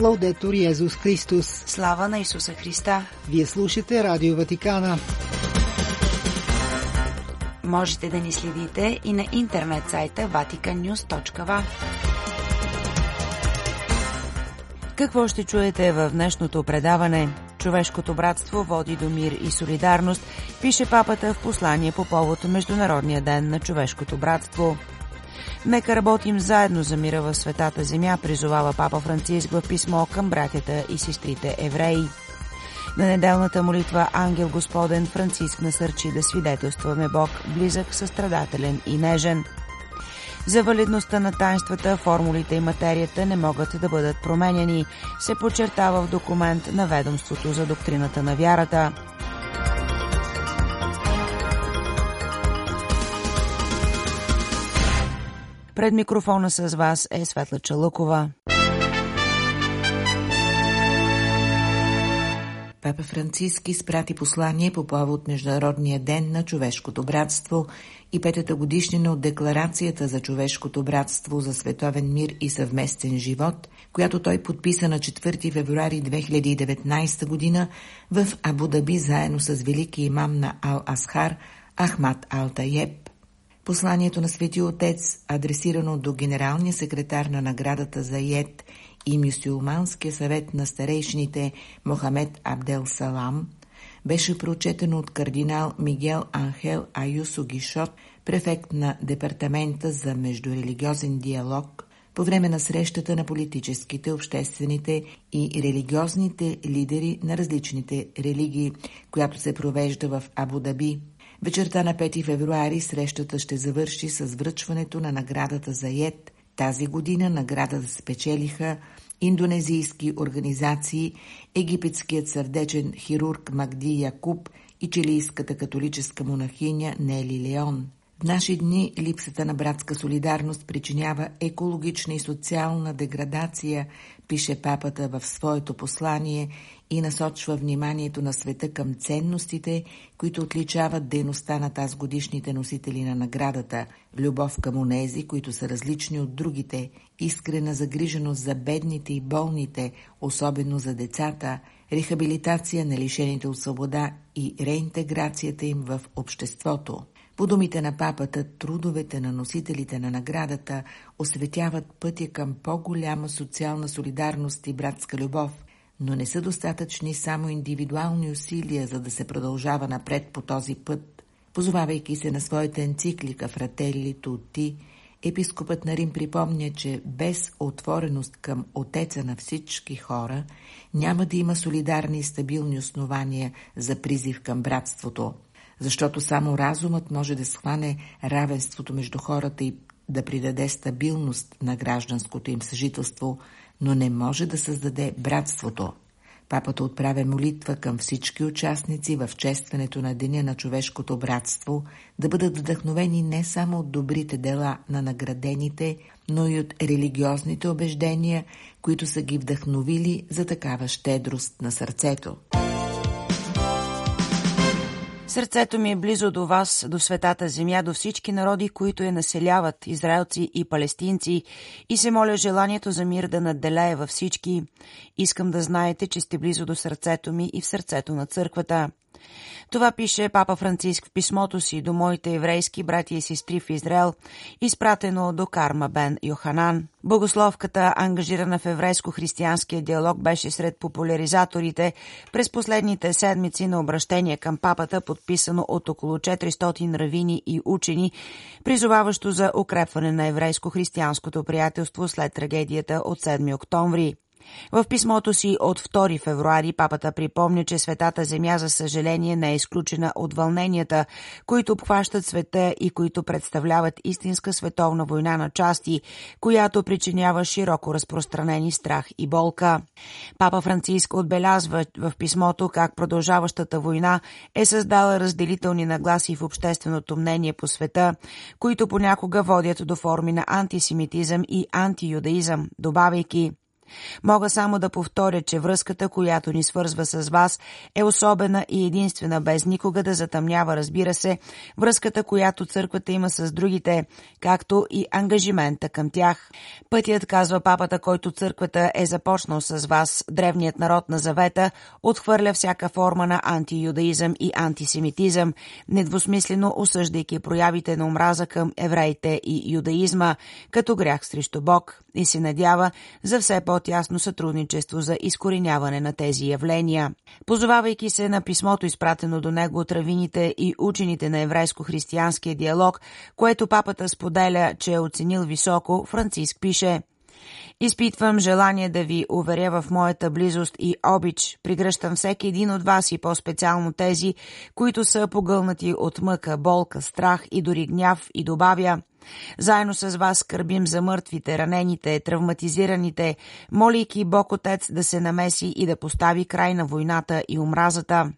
Лаудетор Йезус Христос. Слава на Исуса Христа. Вие слушате Радио Ватикана. Можете да ни следите и на интернет сайта vaticannews.va. Какво ще чуете в днешното предаване? Човешкото братство води до мир и солидарност, пише папата в послание по повод Международния ден на човешкото братство. Нека работим заедно за мира в светата земя, призовава папа Франциск в писмо към братята и сестрите евреи. На неделната молитва Ангел Господен Франциск насърчи да свидетелстваме Бог близък, състрадателен и нежен. За валидността на тайнствата, формулите и материята не могат да бъдат променяни, се подчертава в документ на Ведомството за доктрината на вярата. Пред микрофона с вас е Светла Чалукова. Папа Франциски спрати послание по повод Международния ден на човешкото братство и петата годишнина от Декларацията за човешкото братство за световен мир и съвместен живот, която той подписа на 4 февруари 2019 година в Абу Даби заедно с велики имам на Ал-Асхар Ахмад Ал-Таеб. Посланието на Свети Отец, адресирано до генералния секретар на наградата за Йед и Мюсюлманския съвет на старейшините Мохамед Абдел Салам, беше прочетено от кардинал Мигел Анхел Аюсо Гишот, префект на Департамента за междурелигиозен диалог, по време на срещата на политическите, обществените и религиозните лидери на различните религии, която се провежда в Абу Даби. Вечерта на 5 февруари срещата ще завърши с връчването на наградата за ЕД. Тази година наградата спечелиха индонезийски организации, египетският сърдечен хирург Магди Якуб и чилийската католическа монахиня Нели Леон. В наши дни липсата на братска солидарност причинява екологична и социална деградация, пише папата в своето послание и насочва вниманието на света към ценностите, които отличават дейността на тази годишните носители на наградата, любов към онези, които са различни от другите, искрена загриженост за бедните и болните, особено за децата, рехабилитация на лишените от свобода и реинтеграцията им в обществото. По думите на папата, трудовете на носителите на наградата осветяват пътя към по-голяма социална солидарност и братска любов, но не са достатъчни само индивидуални усилия, за да се продължава напред по този път. Позовавайки се на своята енциклика Фрателли Тути, епископът на Рим припомня, че без отвореност към Отеца на всички хора няма да има солидарни и стабилни основания за призив към братството – защото само разумът може да схване равенството между хората и да придаде стабилност на гражданското им съжителство, но не може да създаде братството. Папата отправя молитва към всички участници в честването на Деня на човешкото братство да бъдат вдъхновени не само от добрите дела на наградените, но и от религиозните убеждения, които са ги вдъхновили за такава щедрост на сърцето. Сърцето ми е близо до вас, до светата земя, до всички народи, които я населяват, израелци и палестинци, и се моля желанието за мир да надделее във всички. Искам да знаете, че сте близо до сърцето ми и в сърцето на църквата. Това пише папа Франциск в писмото си до моите еврейски брати и сестри в Израел, изпратено до Карма Бен Йоханан. Богословката, ангажирана в еврейско-християнския диалог, беше сред популяризаторите през последните седмици на обращение към папата, подписано от около 400 равини и учени, призоваващо за укрепване на еврейско-християнското приятелство след трагедията от 7 октомври. В писмото си от 2 февруари папата припомня, че Светата Земя за съжаление не е изключена от вълненията, които обхващат света и които представляват истинска световна война на части, която причинява широко разпространени страх и болка. Папа Франциск отбелязва в писмото как продължаващата война е създала разделителни нагласи в общественото мнение по света, които понякога водят до форми на антисемитизъм и антиюдаизъм, добавяйки – Мога само да повторя, че връзката, която ни свързва с вас, е особена и единствена, без никога да затъмнява, разбира се, връзката, която църквата има с другите, както и ангажимента към тях. Пътят, казва папата, който църквата е започнал с вас, древният народ на завета, отхвърля всяка форма на антиюдаизъм и антисемитизъм, недвусмислено осъждайки проявите на омраза към евреите и юдаизма, като грях срещу Бог и се надява за все по-тясно сътрудничество за изкореняване на тези явления. Позовавайки се на писмото, изпратено до него от равините и учените на еврейско-християнския диалог, което папата споделя, че е оценил високо, Франциск пише – Изпитвам желание да ви уверя в моята близост и обич. Пригръщам всеки един от вас и по-специално тези, които са погълнати от мъка, болка, страх и дори гняв и добавя – заедно с вас скърбим за мъртвите, ранените, травматизираните, молейки Бог Отец да се намеси и да постави край на войната и омразата.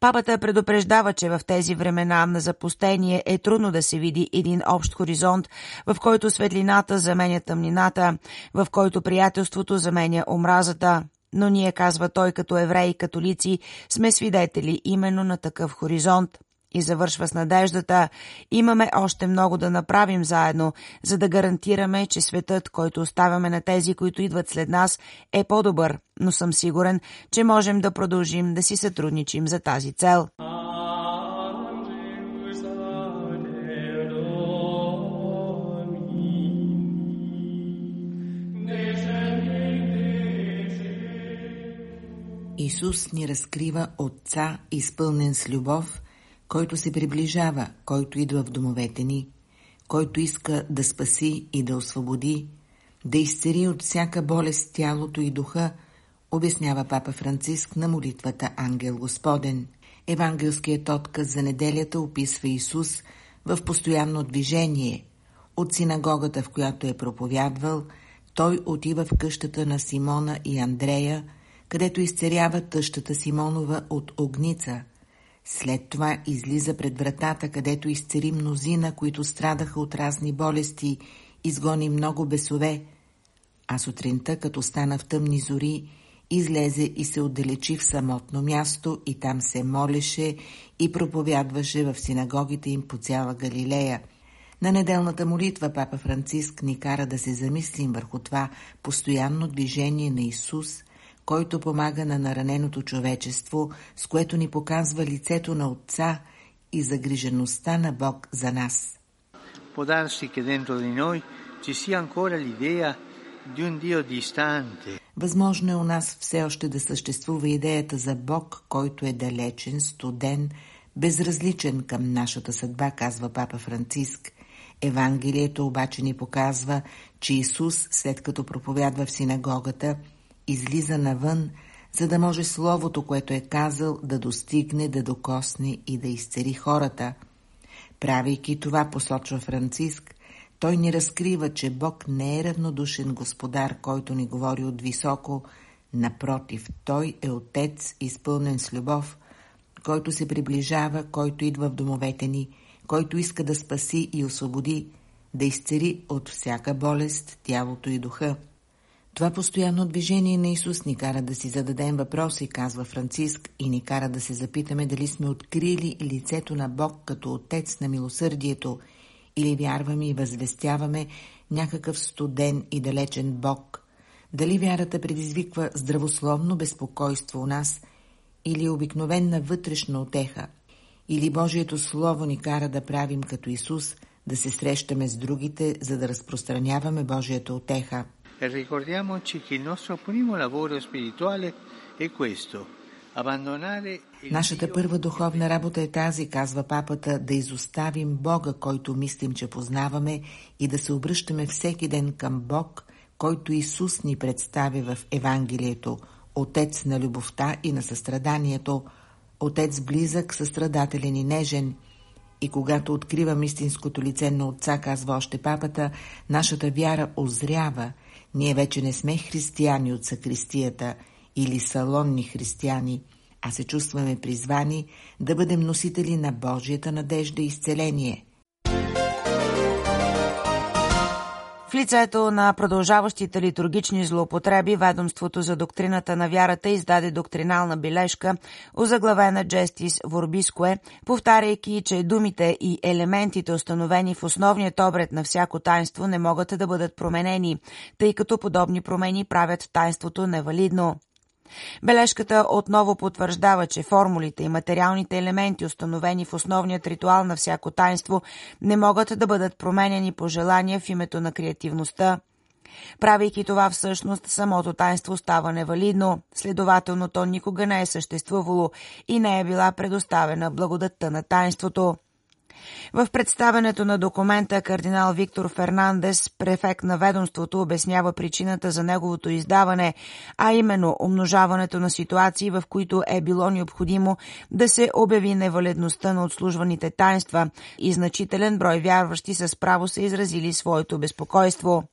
Папата предупреждава, че в тези времена на запустение е трудно да се види един общ хоризонт, в който светлината заменя тъмнината, в който приятелството заменя омразата. Но ние, казва той, като евреи и католици, сме свидетели именно на такъв хоризонт и завършва с надеждата, имаме още много да направим заедно, за да гарантираме, че светът, който оставяме на тези, които идват след нас, е по-добър, но съм сигурен, че можем да продължим да си сътрудничим за тази цел. Исус ни разкрива Отца, изпълнен с любов, който се приближава, който идва в домовете ни, който иска да спаси и да освободи, да изцери от всяка болест тялото и духа, обяснява папа Франциск на молитвата Ангел Господен. Евангелският отказ за неделята описва Исус в постоянно движение. От синагогата, в която е проповядвал, той отива в къщата на Симона и Андрея, където изцерява тъщата Симонова от огница – след това излиза пред вратата, където изцери мнозина, които страдаха от разни болести, изгони много бесове, а сутринта, като стана в тъмни зори, излезе и се отдалечи в самотно място и там се молеше и проповядваше в синагогите им по цяла Галилея. На неделната молитва папа Франциск ни кара да се замислим върху това постоянно движение на Исус – който помага на нараненото човечество, с което ни показва лицето на Отца и загрижеността на Бог за нас. Può darsi che dentro di noi ci sia ancora l'idea di un Dio distante. Възможно е у нас все още да съществува идеята за Бог, който е далечен, студен, безразличен към нашата съдба, казва папа Франциск. Евангелието обаче ни показва, че Исус, след като проповядва в синагогата, излиза навън, за да може словото, което е казал, да достигне, да докосне и да изцери хората. Правейки това, посочва Франциск, той ни разкрива, че Бог не е равнодушен господар, който ни говори от високо. Напротив, Той е Отец, изпълнен с любов, който се приближава, който идва в домовете ни, който иска да спаси и освободи, да изцери от всяка болест тялото и духа. Това постоянно движение на Исус ни кара да си зададем въпроси, казва Франциск, и ни кара да се запитаме дали сме открили лицето на Бог като Отец на милосърдието, или вярваме и възвестяваме някакъв студен и далечен Бог. Дали вярата предизвиква здравословно безпокойство у нас, или обикновенна вътрешна отеха, или Божието Слово ни кара да правим като Исус, да се срещаме с другите, за да разпространяваме Божията отеха. E ricordiamoci che il nostro primo lavoro spirituale è questo. Нашата първа духовна работа е тази, казва папата, да изоставим Бога, който мислим, че познаваме и да се обръщаме всеки ден към Бог, който Исус ни представя в Евангелието, Отец на любовта и на състраданието, Отец близък, състрадателен и нежен. И когато откривам истинското лице на Отца, казва още папата, нашата вяра озрява – ние вече не сме християни от сакристията или салонни християни, а се чувстваме призвани да бъдем носители на Божията надежда и изцеление – В лицето на продължаващите литургични злоупотреби, ведомството за доктрината на вярата издаде доктринална бележка, озаглавена Джестис Ворбиское, повтаряйки, че думите и елементите, установени в основният обред на всяко тайнство, не могат да бъдат променени, тъй като подобни промени правят тайнството невалидно. Бележката отново потвърждава, че формулите и материалните елементи, установени в основният ритуал на всяко таинство, не могат да бъдат променени по желание в името на креативността. Правейки това всъщност, самото таинство става невалидно, следователно то никога не е съществувало и не е била предоставена благодатта на таинството. В представенето на документа кардинал Виктор Фернандес, префект на ведомството, обяснява причината за неговото издаване, а именно умножаването на ситуации, в които е било необходимо да се обяви неваледността на отслужваните таинства и значителен брой вярващи с право са изразили своето безпокойство.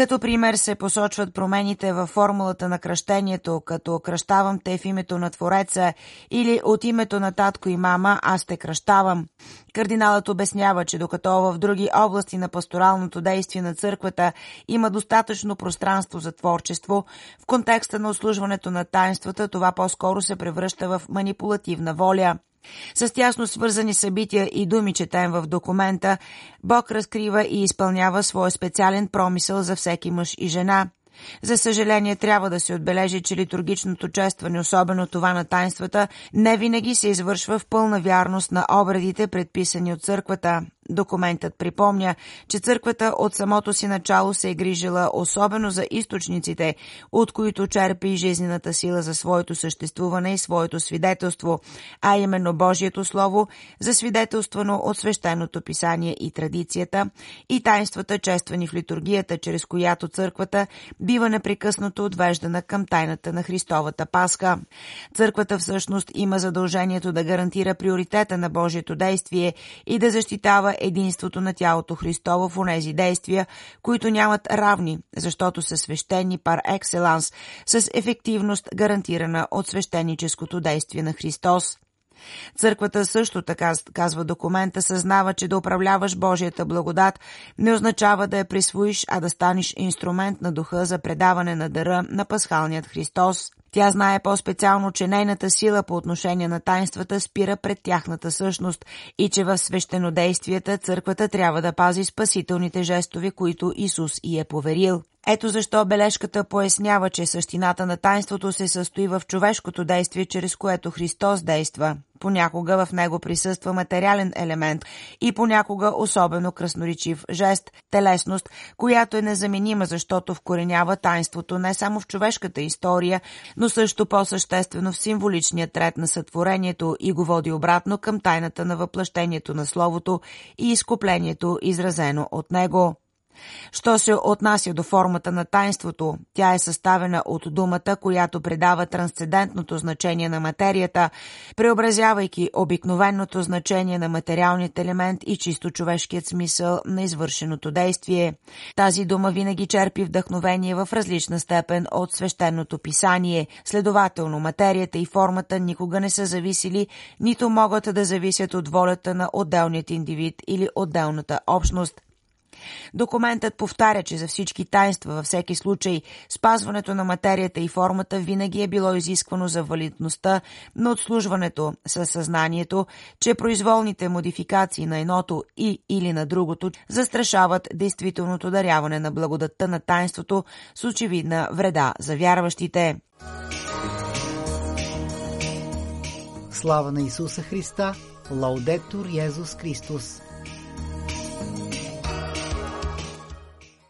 Като пример се посочват промените във формулата на кръщението, като кръщавам те в името на Твореца или от името на татко и мама аз те кръщавам. Кардиналът обяснява, че докато в други области на пасторалното действие на църквата има достатъчно пространство за творчество, в контекста на услужването на таинствата това по-скоро се превръща в манипулативна воля – с тясно свързани събития и думи четем в документа, Бог разкрива и изпълнява своя специален промисъл за всеки мъж и жена – за съжаление, трябва да се отбележи, че литургичното честване, особено това на тайнствата, не винаги се извършва в пълна вярност на обредите, предписани от църквата. Документът припомня, че църквата от самото си начало се е грижила особено за източниците, от които черпи жизнената сила за своето съществуване и своето свидетелство, а именно Божието Слово, засвидетелствано от свещеното писание и традицията, и тайнствата, чествани в литургията, чрез която църквата бива непрекъснато отвеждана към тайната на Христовата Пасха. Църквата всъщност има задължението да гарантира приоритета на Божието действие и да защитава единството на тялото Христово в онези действия, които нямат равни, защото са свещени пар екселанс, с ефективност гарантирана от свещеническото действие на Христос. Църквата също така, казва документа, съзнава, че да управляваш Божията благодат не означава да я присвоиш, а да станеш инструмент на духа за предаване на дъра на пасхалният Христос. Тя знае по-специално, че нейната сила по отношение на тайнствата спира пред тяхната същност и че в свещенодействията църквата трябва да пази спасителните жестове, които Исус и е поверил. Ето защо бележката пояснява, че същината на тайнството се състои в човешкото действие, чрез което Христос действа. Понякога в него присъства материален елемент и понякога особено красноречив жест, телесност, която е незаменима, защото вкоренява тайнството не само в човешката история, но също по-съществено в символичния трет на сътворението и го води обратно към тайната на въплъщението на Словото и изкуплението, изразено от него. Що се отнася до формата на тайнството, тя е съставена от думата, която предава трансцендентното значение на материята, преобразявайки обикновеното значение на материалният елемент и чисто човешкият смисъл на извършеното действие. Тази дума винаги черпи вдъхновение в различна степен от свещеното писание, следователно материята и формата никога не са зависели, нито могат да зависят от волята на отделният индивид или отделната общност. Документът повтаря, че за всички тайнства във всеки случай спазването на материята и формата винаги е било изисквано за валидността на отслужването със съзнанието, че произволните модификации на едното и или на другото застрашават действителното даряване на благодатта на тайнството с очевидна вреда за вярващите. Слава на Исуса Христа! Лаудетур Йезус Христос!